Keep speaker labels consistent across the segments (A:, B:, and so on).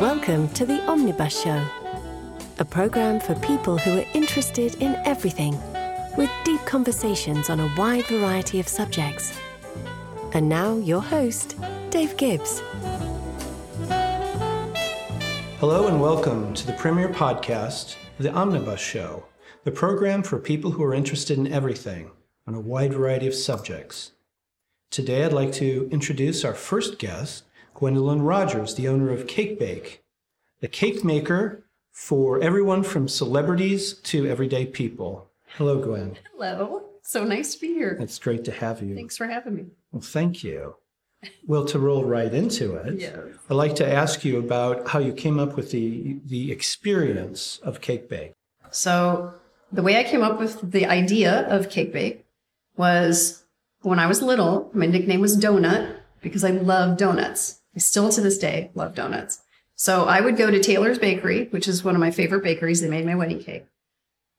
A: Welcome to the Omnibus Show, a program for people who are interested in everything, with deep conversations on a wide variety of subjects. And now, your host, Dave Gibbs.
B: Hello and welcome to the premiere podcast the Omnibus Show, the program for people who are interested in everything on a wide variety of subjects. Today, I'd like to introduce our first guest, Gwendolyn Rogers, the owner of Cake Bake, the cake maker for everyone from celebrities to everyday people. Hello, Gwen.
C: Hello. So nice to be here.
B: It's great to have you.
C: Thanks for having me.
B: Well, thank you. Well, to roll right into it,
C: Yes.
B: I'd like to ask you about how you came up with the, the experience of Cake Bake.
C: So, the way I came up with the idea of Cake Bake was when I was little, my nickname was Donut because I love donuts. I still to this day love donuts. So, I would go to Taylor's Bakery, which is one of my favorite bakeries. They made my wedding cake.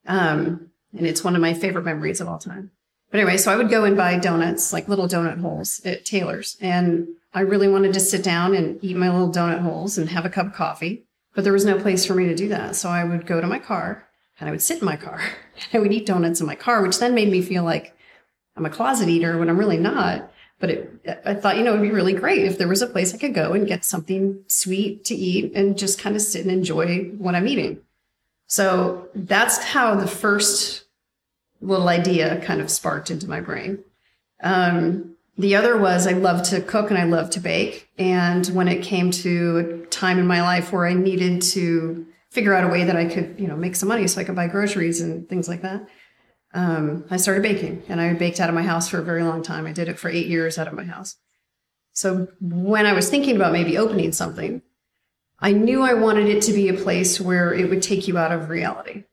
C: Um, and it's one of my favorite memories of all time. But anyway, so I would go and buy donuts, like little donut holes at Taylor's. And I really wanted to sit down and eat my little donut holes and have a cup of coffee. But there was no place for me to do that. So I would go to my car and I would sit in my car and I would eat donuts in my car, which then made me feel like I'm a closet eater when I'm really not. But it, I thought, you know, it'd be really great if there was a place I could go and get something sweet to eat and just kind of sit and enjoy what I'm eating. So that's how the first little idea kind of sparked into my brain. Um, the other was I love to cook and I love to bake. And when it came to a time in my life where I needed to figure out a way that I could, you know, make some money so I could buy groceries and things like that, um, I started baking. And I baked out of my house for a very long time. I did it for eight years out of my house. So when I was thinking about maybe opening something, I knew I wanted it to be a place where it would take you out of reality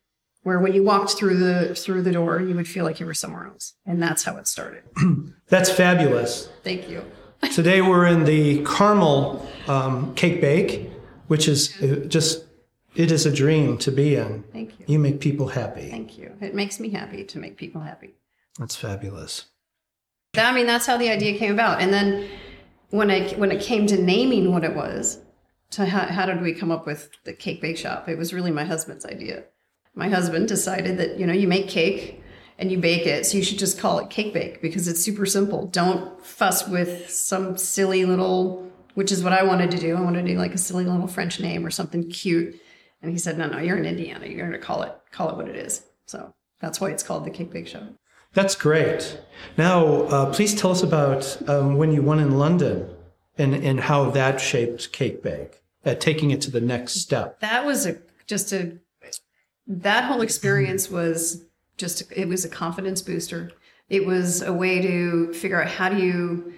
C: where when you walked through the through the door you would feel like you were somewhere else and that's how it started
B: That's fabulous.
C: thank you
B: Today we're in the Carmel um, cake bake, which is uh, just, it is a dream to be in.
C: thank you.
B: You make people happy.
C: thank you. It makes me happy to make people happy.
B: That's fabulous.
C: i mean that's how the idea came about. And then when i when it came to naming what it was to how, how did we come up with the cake bake shop? It was really my husband's idea. My husband decided that you know you make cake and you bake it so you should just call it cake bake because it's super simple. Don't fuss with some silly little which is what i wanted to do. I wanted to do like a silly little french name or something cute and he said no no you're in indiana you're going to call it call it what it is so that's why it's called the cake bake Shop.
B: That's great. Now, uh, please tell us about um, when you won in London and, and how that shaped Cake Bake, uh, taking it to the next step.
C: that was a just a that whole experience was just it was a confidence booster it was a way to figure out how do you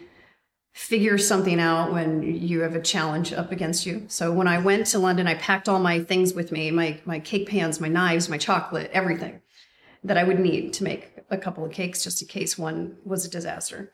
C: figure something out when you have a challenge up against you so when i went to london i packed all my things with me my my cake pans my knives my chocolate everything that i would need to make a couple of cakes just in case one was a disaster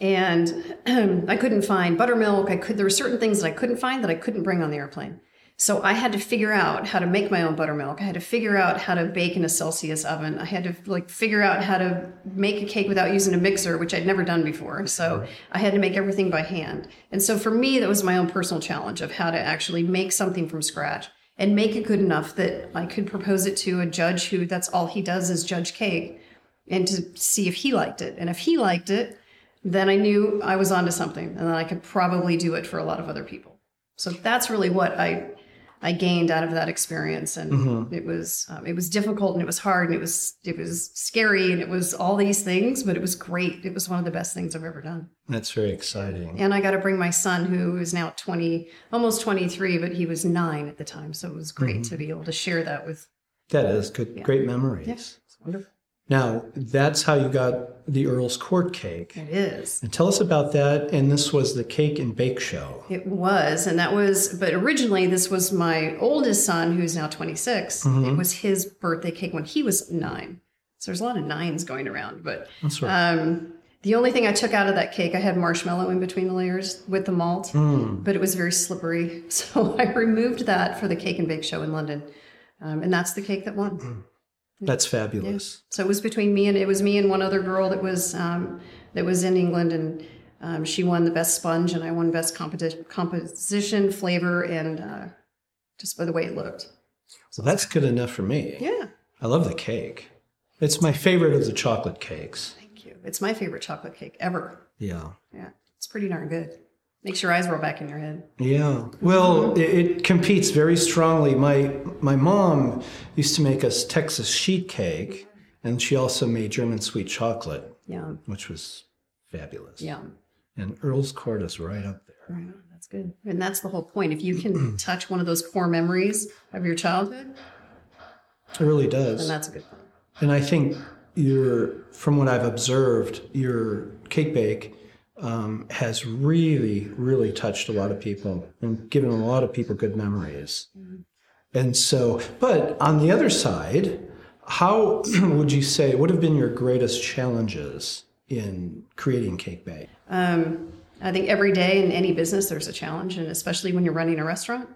C: and I couldn't find buttermilk. I could there were certain things that I couldn't find that I couldn't bring on the airplane. So I had to figure out how to make my own buttermilk. I had to figure out how to bake in a Celsius oven. I had to like figure out how to make a cake without using a mixer, which I'd never done before. So I had to make everything by hand. And so for me, that was my own personal challenge of how to actually make something from scratch and make it good enough that I could propose it to a judge who that's all he does is judge cake and to see if he liked it. And if he liked it, then I knew I was onto something and then I could probably do it for a lot of other people. So that's really what I I gained out of that experience, and it was um, it was difficult and it was hard and it was it was scary and it was all these things, but it was great. It was one of the best things I've ever done.
B: That's very exciting.
C: And I got to bring my son, who is now twenty, almost twenty three, but he was nine at the time, so it was great to be able to share that with.
B: That is good, great memories.
C: Yes, it's wonderful.
B: Now, that's how you got the Earl's Court cake.
C: It is.
B: And tell us about that. And this was the cake and bake show.
C: It was, and that was, but originally this was my oldest son, who's now 26. It was his birthday cake when he was nine. So there's a lot of nines going around, but
B: That's right.
C: um, the only thing I took out of that cake, I had marshmallow in between the layers with the malt, but it was very slippery. So I removed that for the cake and bake show in London. Um, and that's the cake that won.
B: That's fabulous.
C: So it was between me and it was me and one other girl that was um, that was in England, and um, she won the best sponge, and I won best competi- composition, flavor, and uh, just by the way it looked.
B: So that's good enough for me.
C: Yeah.
B: I love the cake. It's my favorite of the chocolate cakes.
C: Thank you. It's my favorite chocolate cake ever.
B: Yeah.
C: Yeah. It's pretty darn good. Makes your eyes roll back in your head.
B: Yeah. Well, it, it competes very strongly. My my mom used to make us Texas sheet cake, and she also made German sweet chocolate,
C: Yeah.
B: which was fabulous.
C: Yeah.
B: And Earl's Court is right up there.
C: Right. That's good. And that's the whole point. If you can touch one of those core memories of your childhood,
B: It really does.
C: And that's a good thing.
B: And I think you're, from what I've observed, your cake bake um, has really, really touched a lot of people and given a lot of people good memories. And so, but on the other side, how would you say, what have been your greatest challenges in creating cake bake?
C: Um, I think every day in any business there's a challenge, and especially when you're running a restaurant,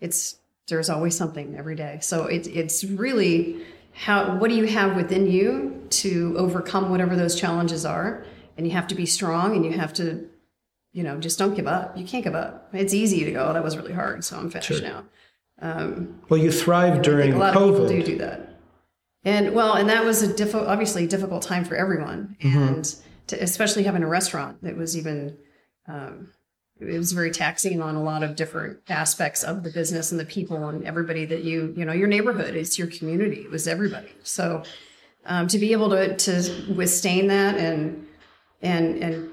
C: it's there's always something every day. So it's it's really how what do you have within you to overcome whatever those challenges are, and you have to be strong, and you have to, you know, just don't give up. You can't give up. It's easy to go. Oh, that was really hard, so I'm finished
B: Sure.
C: now. Um,
B: Well, you thrived during
C: a lot of people do
B: COVID.
C: do that. And well, and that was a difficult, obviously a difficult time for everyone, and to, especially having a restaurant that was even, um, it was very taxing on a lot of different aspects of the business and the people and everybody that you, you know, your neighborhood, it's your community, it was everybody. So um, to be able to to withstand that and and and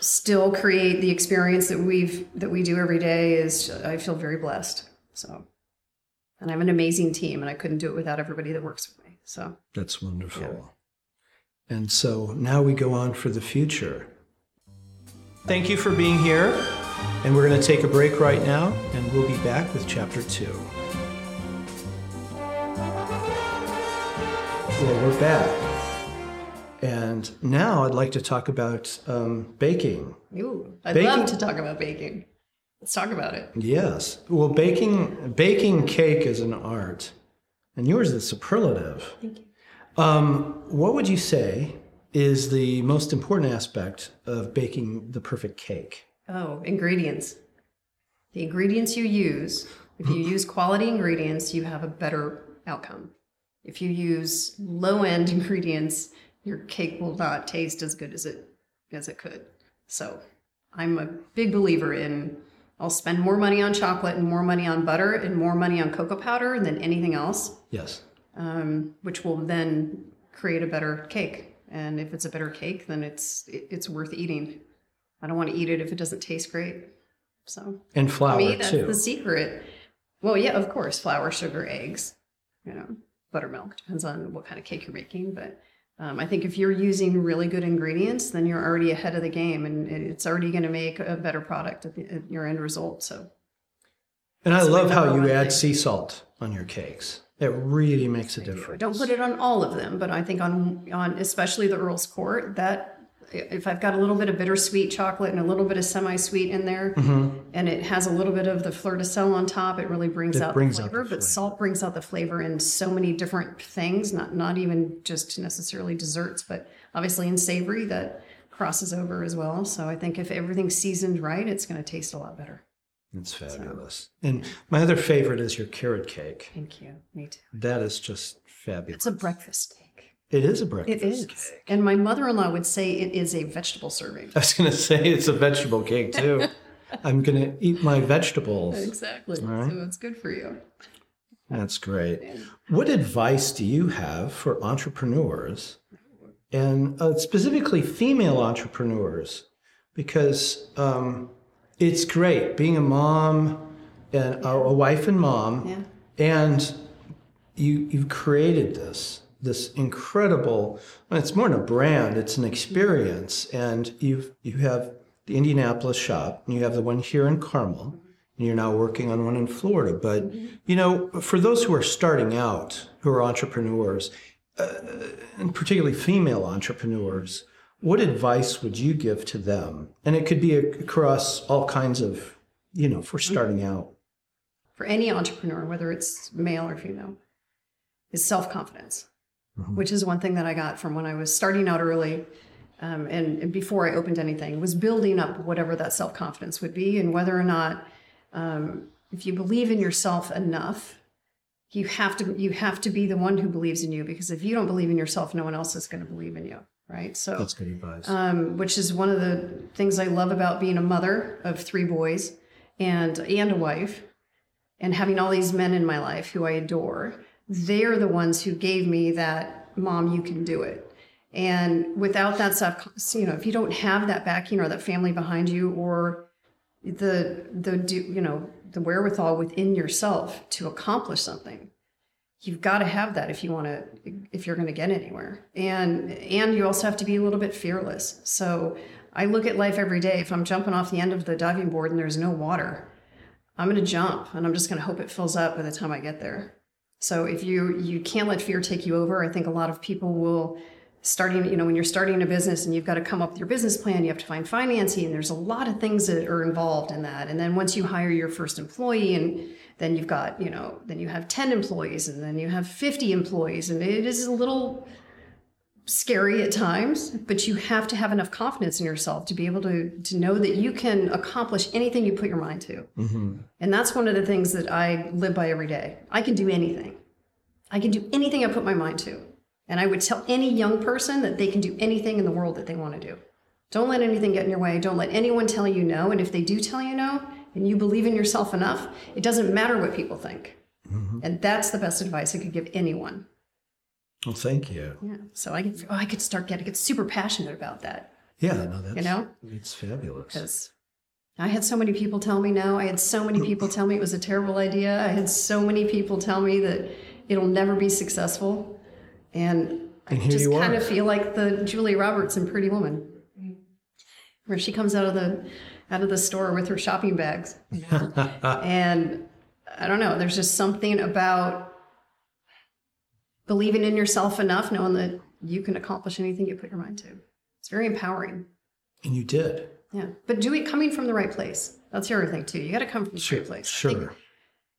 C: still create the experience that we've that we do every day is I feel very blessed. So and I have an amazing team, and I couldn't do it without everybody that works with me. So
B: That's wonderful. And so now we go on for the future. Thank you for being here. And we're going to take a break right now, and we'll be back with chapter two. Well, we're back. And now I'd like to talk about um, baking.
C: Ooh, I'd
B: Baking-
C: love to talk about baking. Let's talk about it.
B: Yes. Well, baking baking cake is an art, and yours is superlative.
C: Thank you.
B: Um, what would you say is the most important aspect of baking the perfect cake?
C: Oh, ingredients. The ingredients you use, if you use quality ingredients, you have a better outcome. If you use low end ingredients, your cake will not taste as good as it as it could. So I'm a big believer in I'll spend more money on chocolate and more money on butter and more money on cocoa powder than anything else,
B: Yes.
C: um, which will then create a better cake. And if it's a better cake, then it's it, it's worth eating. I don't want to eat it if it doesn't taste great. So
B: And flour
C: me, that's
B: too.
C: the secret. Well, yeah, of course, flour, sugar, eggs, you know, buttermilk. Depends on what kind of cake you're making, but um, I think if you're using really good ingredients, then you're already ahead of the game, and it's already going to make a better product at, the, at your end result. So
B: And I love how you add sea salt on your cakes. It really makes a difference.
C: don't put it on all of them, but I think on on especially the Earl's Court that if I've got a little bit of bittersweet chocolate and a little bit of semi-sweet in there, mm-hmm. and it has a little bit of the fleur de sel on top, it really brings
B: It
C: out
B: brings
C: the
B: out
C: flavor.
B: the
C: but
B: flavor.
C: salt brings out the flavor in so many different things, not not even just necessarily desserts, but obviously in savory that crosses over as well. So I think if everything's seasoned right, it's going to taste a lot better.
B: It's fabulous. And my other favorite is your carrot cake.
C: Thank you. Me too.
B: That is just fabulous.
C: It's a breakfast cake.
B: It is a breakfast
C: It is.
B: cake.
C: And my mother-in-law would say it is a vegetable serving.
B: I was going to say it's a vegetable cake too. I'm going to eat my vegetables.
C: Exactly.
B: right.
C: So it's good for you.
B: That's great. What advice do you have for entrepreneurs and uh, specifically female entrepreneurs? Because um, it's great being a mom and a, a wife and mom,
C: Yeah.
B: and you you've created this this incredible it's more than a brand; it's an experience, and you've you have the Indianapolis shop, and you have the one here in Carmel, and you're now working on one in Florida. But you know, for those who are starting out, who are entrepreneurs, uh, and particularly female entrepreneurs, what advice would you give to them? And it could be across all kinds of, you know, for starting out.
C: For any entrepreneur, whether it's male or female, is self-confidence, which is one thing that I got from when I was starting out early. Um, and, and before I opened anything, was building up whatever that self confidence would be, and whether or not um, if you believe in yourself enough, you have to you have to be the one who believes in you because if you don't believe in yourself, no one else is going to believe in you, right? So
B: That's good advice.
C: um, which is one of the things I love about being a mother of three boys and and a wife, and having all these men in my life who I adore. They're the ones who gave me that mom, you can do it. And without that stuff, you know, if you don't have that backing or that family behind you, or the the you know the wherewithal within yourself to accomplish something, you've got to have that if you want to if you're going to get anywhere. And and you also have to be a little bit fearless. So i look at life every day if i'm jumping off the end of the diving board and there's no water i'm going to jump and i'm just going to hope it fills up by the time i get there so if you you can't let fear take you over i think a lot of people will starting you know when you're starting a business and you've got to come up with your business plan you have to find financing there's a lot of things that are involved in that. And then once you hire your first employee and then you've got you know then you have 10 employees and then you have 50 employees and it is a little scary at times but you have to have enough confidence in yourself to be able to to know that you can accomplish anything you put your mind to. Mm-hmm. And that's one of the things that i live by every day. I can do anything. I can do anything i put my mind to. And i would tell any young person that they can do anything in the world that they want to do. Don't let anything get in your way. Don't let anyone tell you no. And if they do tell you no and you believe in yourself enough it doesn't matter what people think. Mm-hmm. And that's the best advice i could give anyone
B: well, thank you.
C: yeah. So I could, oh, I could start getting get super passionate about that
B: Yeah, no, that's
C: You know?
B: it's fabulous.
C: because I had so many people tell me no. I had so many people tell me it was a terrible idea. I had so many people tell me that it'll never be successful, and I
B: And here
C: just kind
B: are.
C: of feel like the Julie Roberts in Pretty Woman, where she comes out of the out of the store with her shopping bags, and I don't know. There's just something about believing in yourself enough, knowing that you can accomplish anything you put your mind to. It's very empowering.
B: And you did.
C: Yeah, but do it coming from the right place. That's the other thing too. You got to come from the
B: Sure.
C: right place.
B: Sure.
C: think,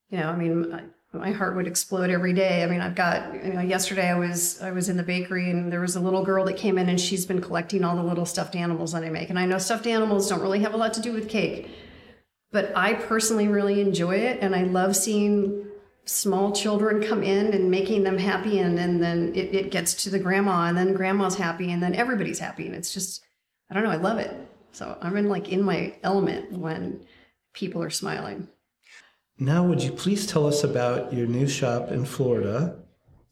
C: you know, I mean, I, my heart would explode every day. I mean, I've got. You know, yesterday I was I was in the bakery and there was a little girl that came in and she's been collecting all the little stuffed animals that I make. And I know stuffed animals don't really have a lot to do with cake, but I personally really enjoy it, and I love seeing small children come in and making them happy and, and then it, it gets to the grandma and then grandma's happy and then everybody's happy and it's just i don't know i love it so i'm in like in my element when people are smiling
B: Now, would you please tell us about your new shop in Florida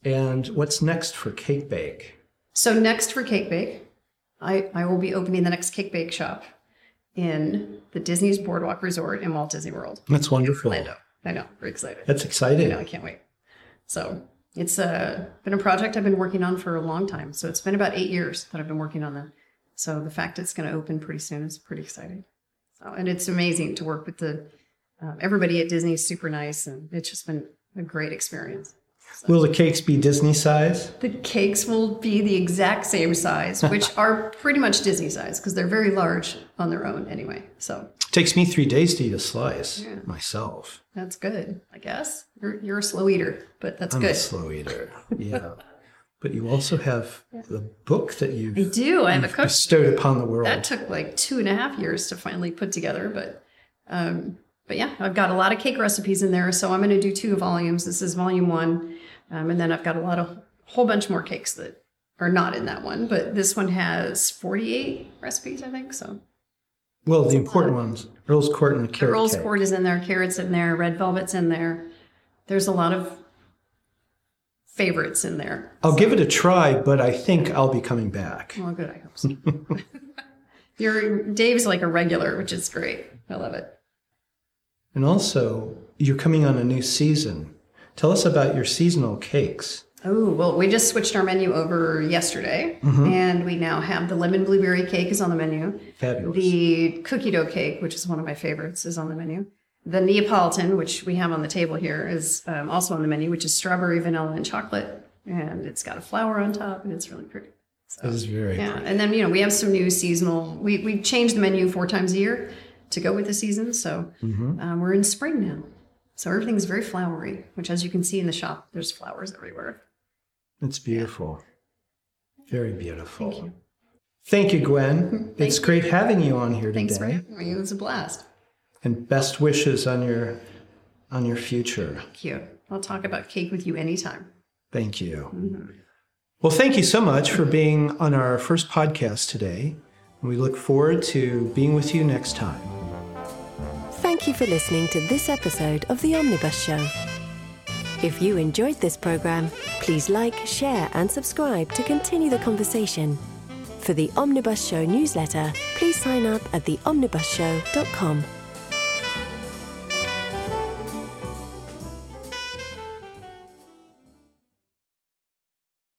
B: and what's next for Cake Bake?
C: so next for cake bake i, I will be opening the next cake bake shop in the disney's boardwalk resort in walt disney world
B: That's wonderful.
C: orlando i know very excited
B: That's exciting.
C: I know, I can't wait. So it's uh, been a project I've been working on for a long time. So it's been about eight years that I've been working on that. So the fact it's going to open pretty soon is pretty exciting. So and it's amazing to work with the um, everybody at Disney. is Super nice, and it's just been a great experience.
B: Will the cakes be Disney size?
C: The cakes will be the exact same size, which are pretty much Disney size because they're very large on their own anyway. So it
B: takes me three days to eat a slice myself.
C: that's good, I guess. You're, you're a slow eater, but that's
B: I'm
C: good.
B: a slow eater. Yeah. but you also have the book that you've
C: do. I have a cook
B: bestowed upon the world.
C: that took like two and a half years to finally put together but um but yeah i've got a lot of cake recipes in there so i'm going to do two volumes. This is volume one um, and then i've got a lot of whole bunch more cakes that are not in that one but this one has 48 recipes i think so.
B: Well, the important ones Earl's Court and the
C: the Earl's
B: cake.
C: Court is in there carrots in there red velvet's in there. There's a lot of favorites in there.
B: I'll give it a try, but I think I'll be coming back.
C: well good i hope so. Your dave's like a regular which is great. I love it
B: And also, you're coming on a new season. Tell us about your seasonal cakes.
C: Oh, well, we just switched our menu over yesterday, and we now have the lemon blueberry cake is on the menu.
B: Fabulous.
C: The cookie dough cake, which is one of my favorites, is on the menu. The Neapolitan, which we have on the table here, is um, also on the menu, which is strawberry, vanilla, and chocolate. And it's got a flower on top, and it's really pretty.
B: This is very
C: Yeah, and then you know we have some new seasonal. We we changed the menu four times a year to go with the season. So um, we're in spring now, so everything's very flowery. Which, as you can see in the shop, there's flowers everywhere.
B: It's beautiful. Very beautiful. Thank you. Thank you, Gwen. it's great having you on here
C: Thanks for
B: today.
C: having me. It was a blast.
B: And best wishes on your on your future.
C: Thank you. I'll talk about cake with you anytime.
B: Thank you. Well, thank you so much for being on our first podcast today. We look forward to being with you next time.
A: Thank you for listening to this episode of The Omnibus Show. If you enjoyed this program, please like, share, and subscribe to continue the conversation. For the Omnibus Show newsletter, please sign up at theomnibusshow.com.